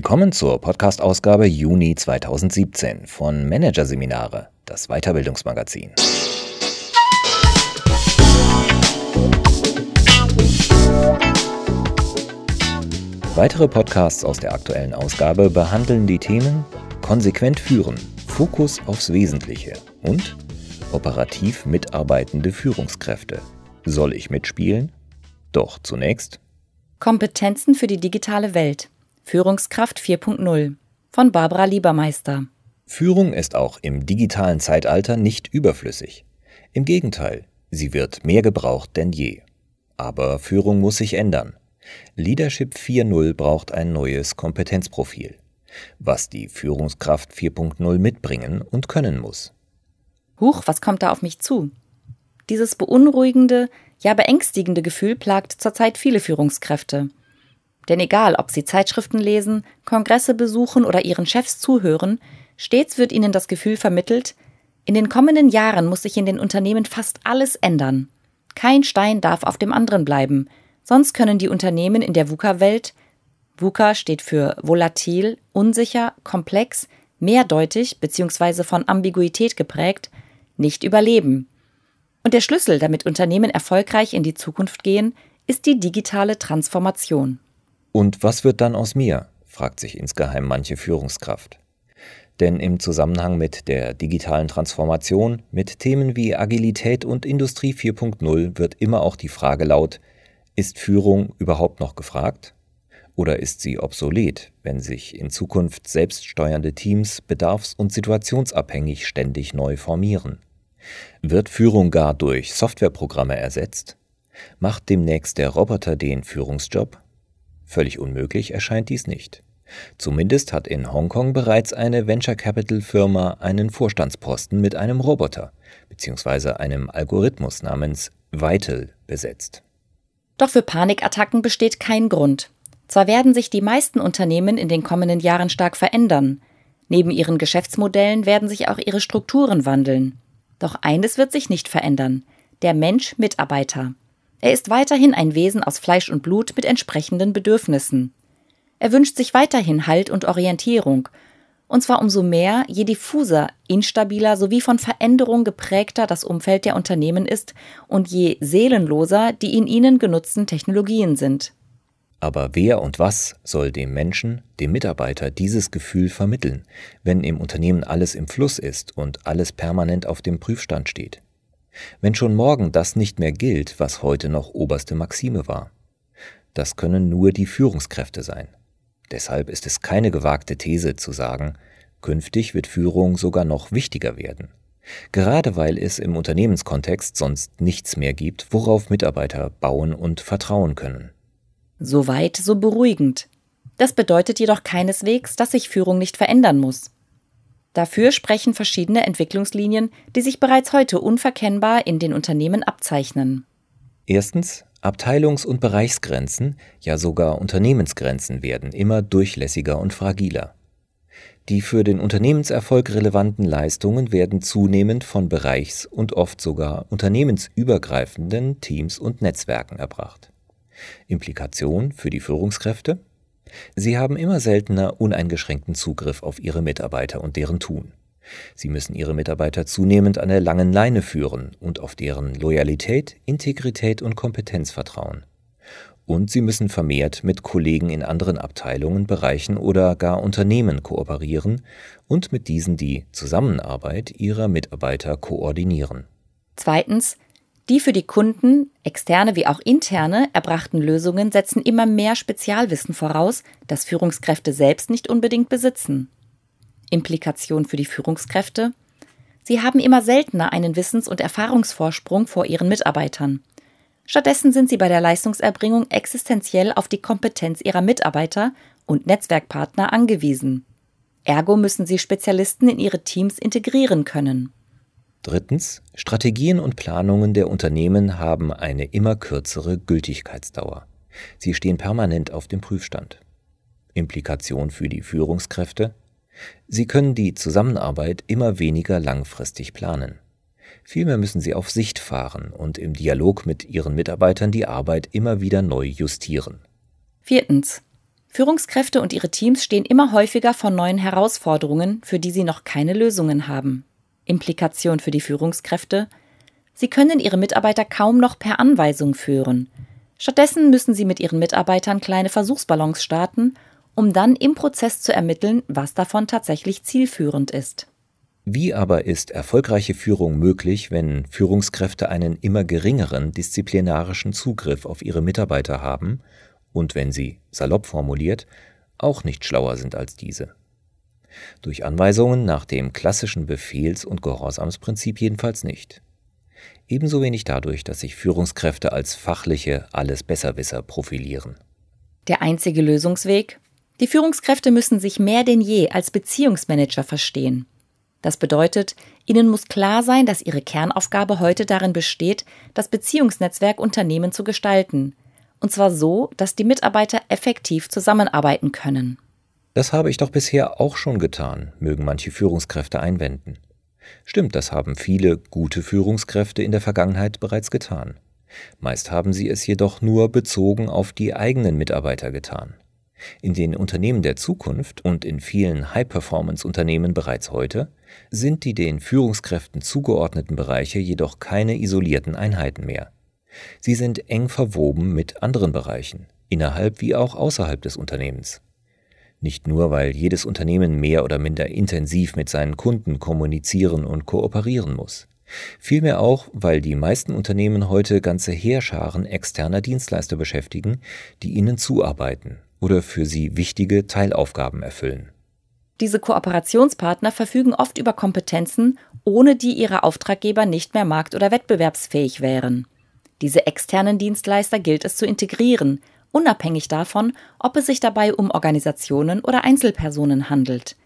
Willkommen zur Podcast-Ausgabe Juni 2017 von Managerseminare, das Weiterbildungsmagazin. Weitere Podcasts aus der aktuellen Ausgabe behandeln die Themen Konsequent führen, Fokus aufs Wesentliche und Operativ mitarbeitende Führungskräfte. Soll ich mitspielen? Doch zunächst Kompetenzen für die digitale Welt. Führungskraft 4.0 von Barbara Liebermeister. Führung ist auch im digitalen Zeitalter nicht überflüssig. Im Gegenteil, sie wird mehr gebraucht denn je. Aber Führung muss sich ändern. Leadership 4.0 braucht ein neues Kompetenzprofil, was die Führungskraft 4.0 mitbringen und können muss. Huch, was kommt da auf mich zu? Dieses beunruhigende, ja beängstigende Gefühl plagt zurzeit viele Führungskräfte. Denn egal, ob sie Zeitschriften lesen, Kongresse besuchen oder ihren Chefs zuhören, stets wird ihnen das Gefühl vermittelt, in den kommenden Jahren muss sich in den Unternehmen fast alles ändern. Kein Stein darf auf dem anderen bleiben, sonst können die Unternehmen in der VUCA-Welt VUCA steht für volatil, unsicher, komplex, mehrdeutig bzw. von Ambiguität geprägt, nicht überleben. Und der Schlüssel, damit Unternehmen erfolgreich in die Zukunft gehen, ist die digitale Transformation. Und was wird dann aus mir? fragt sich insgeheim manche Führungskraft. Denn im Zusammenhang mit der digitalen Transformation, mit Themen wie Agilität und Industrie 4.0 wird immer auch die Frage laut, ist Führung überhaupt noch gefragt? Oder ist sie obsolet, wenn sich in Zukunft selbststeuernde Teams bedarfs- und situationsabhängig ständig neu formieren? Wird Führung gar durch Softwareprogramme ersetzt? Macht demnächst der Roboter den Führungsjob? Völlig unmöglich erscheint dies nicht. Zumindest hat in Hongkong bereits eine Venture Capital Firma einen Vorstandsposten mit einem Roboter bzw. einem Algorithmus namens Vital besetzt. Doch für Panikattacken besteht kein Grund. Zwar werden sich die meisten Unternehmen in den kommenden Jahren stark verändern. Neben ihren Geschäftsmodellen werden sich auch ihre Strukturen wandeln. Doch eines wird sich nicht verändern. Der Mensch Mitarbeiter. Er ist weiterhin ein Wesen aus Fleisch und Blut mit entsprechenden Bedürfnissen. Er wünscht sich weiterhin Halt und Orientierung, und zwar umso mehr, je diffuser, instabiler sowie von Veränderung geprägter das Umfeld der Unternehmen ist und je seelenloser die in ihnen genutzten Technologien sind. Aber wer und was soll dem Menschen, dem Mitarbeiter dieses Gefühl vermitteln, wenn im Unternehmen alles im Fluss ist und alles permanent auf dem Prüfstand steht? Wenn schon morgen das nicht mehr gilt, was heute noch oberste Maxime war. Das können nur die Führungskräfte sein. Deshalb ist es keine gewagte These zu sagen, künftig wird Führung sogar noch wichtiger werden. Gerade weil es im Unternehmenskontext sonst nichts mehr gibt, worauf Mitarbeiter bauen und vertrauen können. Soweit so beruhigend. Das bedeutet jedoch keineswegs, dass sich Führung nicht verändern muss. Dafür sprechen verschiedene Entwicklungslinien, die sich bereits heute unverkennbar in den Unternehmen abzeichnen. Erstens, Abteilungs- und Bereichsgrenzen, ja sogar Unternehmensgrenzen werden immer durchlässiger und fragiler. Die für den Unternehmenserfolg relevanten Leistungen werden zunehmend von bereichs- und oft sogar unternehmensübergreifenden Teams und Netzwerken erbracht. Implikation für die Führungskräfte? Sie haben immer seltener uneingeschränkten Zugriff auf ihre Mitarbeiter und deren Tun. Sie müssen ihre Mitarbeiter zunehmend an der langen Leine führen und auf deren Loyalität, Integrität und Kompetenz vertrauen. Und sie müssen vermehrt mit Kollegen in anderen Abteilungen, Bereichen oder gar Unternehmen kooperieren und mit diesen die Zusammenarbeit ihrer Mitarbeiter koordinieren. Zweitens, die für die Kunden, externe wie auch interne, erbrachten Lösungen setzen immer mehr Spezialwissen voraus, das Führungskräfte selbst nicht unbedingt besitzen. Implikation für die Führungskräfte? Sie haben immer seltener einen Wissens- und Erfahrungsvorsprung vor ihren Mitarbeitern. Stattdessen sind sie bei der Leistungserbringung existenziell auf die Kompetenz ihrer Mitarbeiter und Netzwerkpartner angewiesen. Ergo müssen sie Spezialisten in ihre Teams integrieren können. Drittens, Strategien und Planungen der Unternehmen haben eine immer kürzere Gültigkeitsdauer. Sie stehen permanent auf dem Prüfstand. Implikation für die Führungskräfte? Sie können die Zusammenarbeit immer weniger langfristig planen. Vielmehr müssen sie auf Sicht fahren und im Dialog mit ihren Mitarbeitern die Arbeit immer wieder neu justieren. Viertens. Führungskräfte und ihre Teams stehen immer häufiger vor neuen Herausforderungen, für die sie noch keine Lösungen haben. Implikation für die Führungskräfte Sie können ihre Mitarbeiter kaum noch per Anweisung führen. Stattdessen müssen sie mit ihren Mitarbeitern kleine Versuchsballons starten, um dann im Prozess zu ermitteln, was davon tatsächlich zielführend ist. Wie aber ist erfolgreiche Führung möglich, wenn Führungskräfte einen immer geringeren disziplinarischen Zugriff auf ihre Mitarbeiter haben und wenn sie, salopp formuliert, auch nicht schlauer sind als diese? Durch Anweisungen nach dem klassischen Befehls- und Gehorsamsprinzip jedenfalls nicht. Ebenso wenig dadurch, dass sich Führungskräfte als fachliche Allesbesserwisser profilieren. Der einzige Lösungsweg? Die Führungskräfte müssen sich mehr denn je als Beziehungsmanager verstehen. Das bedeutet, ihnen muss klar sein, dass ihre Kernaufgabe heute darin besteht, das Beziehungsnetzwerk Unternehmen zu gestalten. Und zwar so, dass die Mitarbeiter effektiv zusammenarbeiten können. Das habe ich doch bisher auch schon getan, mögen manche Führungskräfte einwenden. Stimmt, das haben viele gute Führungskräfte in der Vergangenheit bereits getan. Meist haben sie es jedoch nur bezogen auf die eigenen Mitarbeiter getan. In den Unternehmen der Zukunft und in vielen High-Performance-Unternehmen bereits heute sind die den Führungskräften zugeordneten Bereiche jedoch keine isolierten Einheiten mehr. Sie sind eng verwoben mit anderen Bereichen, innerhalb wie auch außerhalb des Unternehmens. Nicht nur, weil jedes Unternehmen mehr oder minder intensiv mit seinen Kunden kommunizieren und kooperieren muss. Vielmehr auch, weil die meisten Unternehmen heute ganze Heerscharen externer Dienstleister beschäftigen, die ihnen zuarbeiten oder für sie wichtige Teilaufgaben erfüllen. Diese Kooperationspartner verfügen oft über Kompetenzen, ohne die ihre Auftraggeber nicht mehr markt- oder wettbewerbsfähig wären. Diese externen Dienstleister gilt es zu integrieren, unabhängig davon, ob es sich dabei um Organisationen oder Einzelpersonen handelt.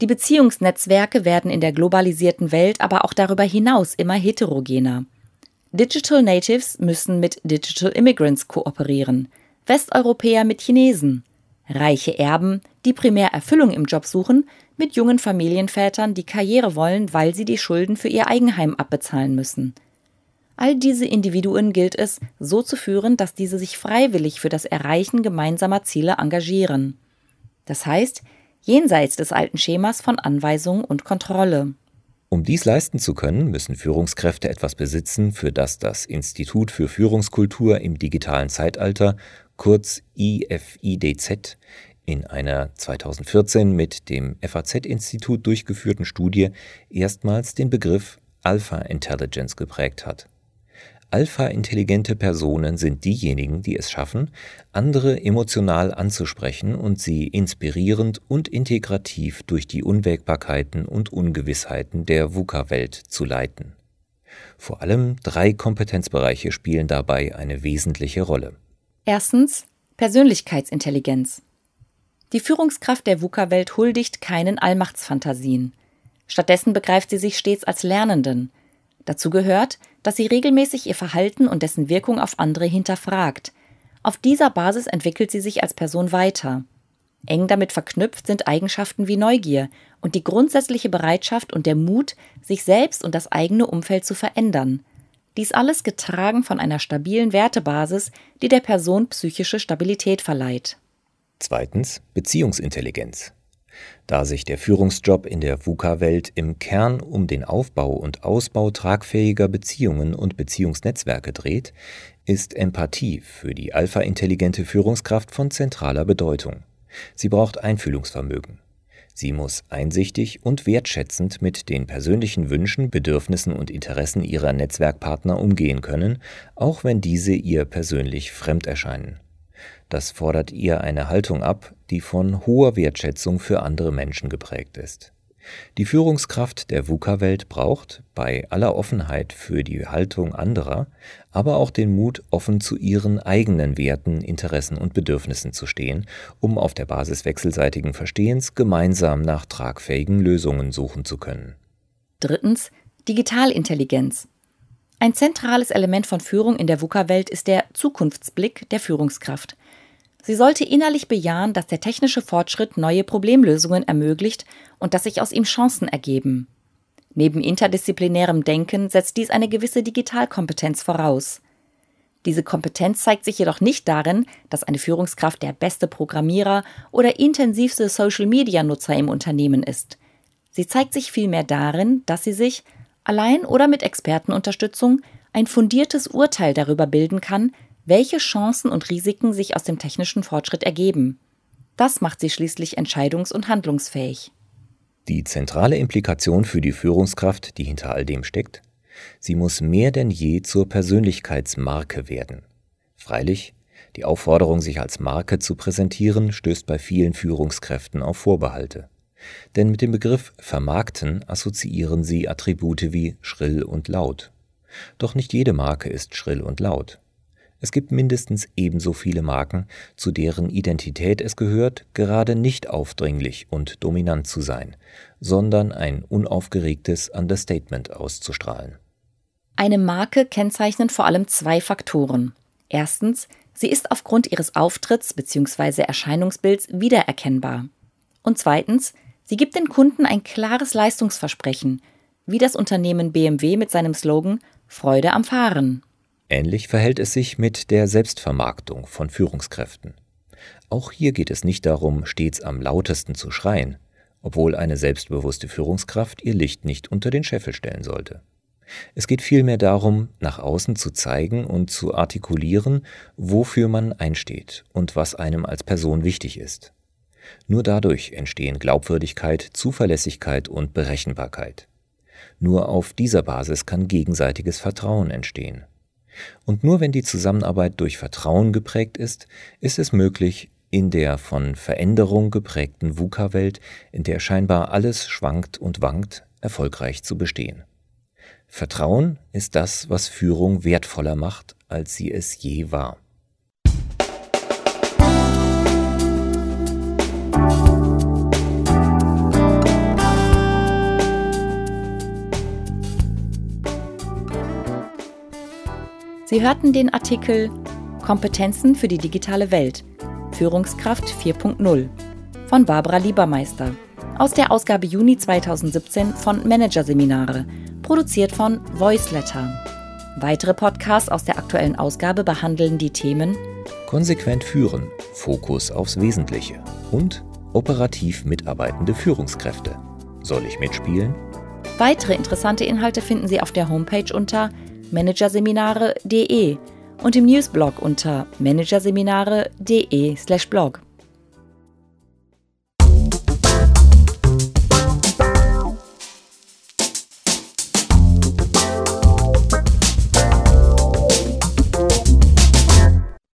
Die Beziehungsnetzwerke werden in der globalisierten Welt aber auch darüber hinaus immer heterogener. Digital Natives müssen mit Digital Immigrants kooperieren, Westeuropäer mit Chinesen, reiche Erben, die primär Erfüllung im Job suchen, mit jungen Familienvätern, die Karriere wollen, weil sie die Schulden für ihr Eigenheim abbezahlen müssen. All diese Individuen gilt es, so zu führen, dass diese sich freiwillig für das Erreichen gemeinsamer Ziele engagieren. Das heißt, jenseits des alten Schemas von Anweisung und Kontrolle. Um dies leisten zu können, müssen Führungskräfte etwas besitzen, für das das Institut für Führungskultur im digitalen Zeitalter, kurz IFIDZ, in einer 2014 mit dem FAZ-Institut durchgeführten Studie erstmals den Begriff Alpha Intelligence geprägt hat. Alpha-intelligente Personen sind diejenigen, die es schaffen, andere emotional anzusprechen und sie inspirierend und integrativ durch die Unwägbarkeiten und Ungewissheiten der VUCA-Welt zu leiten. Vor allem drei Kompetenzbereiche spielen dabei eine wesentliche Rolle. Erstens Persönlichkeitsintelligenz. Die Führungskraft der VUCA-Welt huldigt keinen Allmachtsfantasien. Stattdessen begreift sie sich stets als Lernenden – Dazu gehört, dass sie regelmäßig ihr Verhalten und dessen Wirkung auf andere hinterfragt. Auf dieser Basis entwickelt sie sich als Person weiter. Eng damit verknüpft sind Eigenschaften wie Neugier und die grundsätzliche Bereitschaft und der Mut, sich selbst und das eigene Umfeld zu verändern. Dies alles getragen von einer stabilen Wertebasis, die der Person psychische Stabilität verleiht. Zweitens Beziehungsintelligenz. Da sich der Führungsjob in der VUCA-Welt im Kern um den Aufbau und Ausbau tragfähiger Beziehungen und Beziehungsnetzwerke dreht, ist Empathie für die alpha-intelligente Führungskraft von zentraler Bedeutung. Sie braucht Einfühlungsvermögen. Sie muss einsichtig und wertschätzend mit den persönlichen Wünschen, Bedürfnissen und Interessen ihrer Netzwerkpartner umgehen können, auch wenn diese ihr persönlich fremd erscheinen. Das fordert ihr eine Haltung ab, die von hoher Wertschätzung für andere Menschen geprägt ist. Die Führungskraft der VUCA-Welt braucht, bei aller Offenheit für die Haltung anderer, aber auch den Mut, offen zu ihren eigenen Werten, Interessen und Bedürfnissen zu stehen, um auf der Basis wechselseitigen Verstehens gemeinsam nach tragfähigen Lösungen suchen zu können. Drittens Digitalintelligenz. Ein zentrales Element von Führung in der VUCA-Welt ist der Zukunftsblick der Führungskraft. Sie sollte innerlich bejahen, dass der technische Fortschritt neue Problemlösungen ermöglicht und dass sich aus ihm Chancen ergeben. Neben interdisziplinärem Denken setzt dies eine gewisse Digitalkompetenz voraus. Diese Kompetenz zeigt sich jedoch nicht darin, dass eine Führungskraft der beste Programmierer oder intensivste Social-Media-Nutzer im Unternehmen ist. Sie zeigt sich vielmehr darin, dass sie sich, allein oder mit Expertenunterstützung, ein fundiertes Urteil darüber bilden kann, welche Chancen und Risiken sich aus dem technischen Fortschritt ergeben. Das macht sie schließlich entscheidungs- und handlungsfähig. Die zentrale Implikation für die Führungskraft, die hinter all dem steckt, Sie muss mehr denn je zur Persönlichkeitsmarke werden. Freilich, die Aufforderung, sich als Marke zu präsentieren, stößt bei vielen Führungskräften auf Vorbehalte. Denn mit dem Begriff vermarkten assoziieren sie Attribute wie schrill und laut. Doch nicht jede Marke ist schrill und laut. Es gibt mindestens ebenso viele Marken, zu deren Identität es gehört, gerade nicht aufdringlich und dominant zu sein, sondern ein unaufgeregtes Understatement auszustrahlen. Eine Marke kennzeichnen vor allem zwei Faktoren. Erstens, sie ist aufgrund ihres Auftritts bzw. Erscheinungsbilds wiedererkennbar. Und zweitens, sie gibt den Kunden ein klares Leistungsversprechen, wie das Unternehmen BMW mit seinem Slogan Freude am Fahren. Ähnlich verhält es sich mit der Selbstvermarktung von Führungskräften. Auch hier geht es nicht darum, stets am lautesten zu schreien, obwohl eine selbstbewusste Führungskraft ihr Licht nicht unter den Scheffel stellen sollte. Es geht vielmehr darum, nach außen zu zeigen und zu artikulieren, wofür man einsteht und was einem als Person wichtig ist. Nur dadurch entstehen Glaubwürdigkeit, Zuverlässigkeit und Berechenbarkeit. Nur auf dieser Basis kann gegenseitiges Vertrauen entstehen. Und nur wenn die Zusammenarbeit durch Vertrauen geprägt ist, ist es möglich, in der von Veränderung geprägten VUCA-Welt, in der scheinbar alles schwankt und wankt, erfolgreich zu bestehen. Vertrauen ist das, was Führung wertvoller macht, als sie es je war. Sie hörten den Artikel Kompetenzen für die digitale Welt Führungskraft 4.0 von Barbara Liebermeister aus der Ausgabe Juni 2017 von Managerseminare produziert von Voiceletter. Weitere Podcasts aus der aktuellen Ausgabe behandeln die Themen Konsequent führen, Fokus aufs Wesentliche und operativ mitarbeitende Führungskräfte. Soll ich mitspielen? Weitere interessante Inhalte finden Sie auf der Homepage unter managerseminare.de und im Newsblog unter managerseminare.de/blog.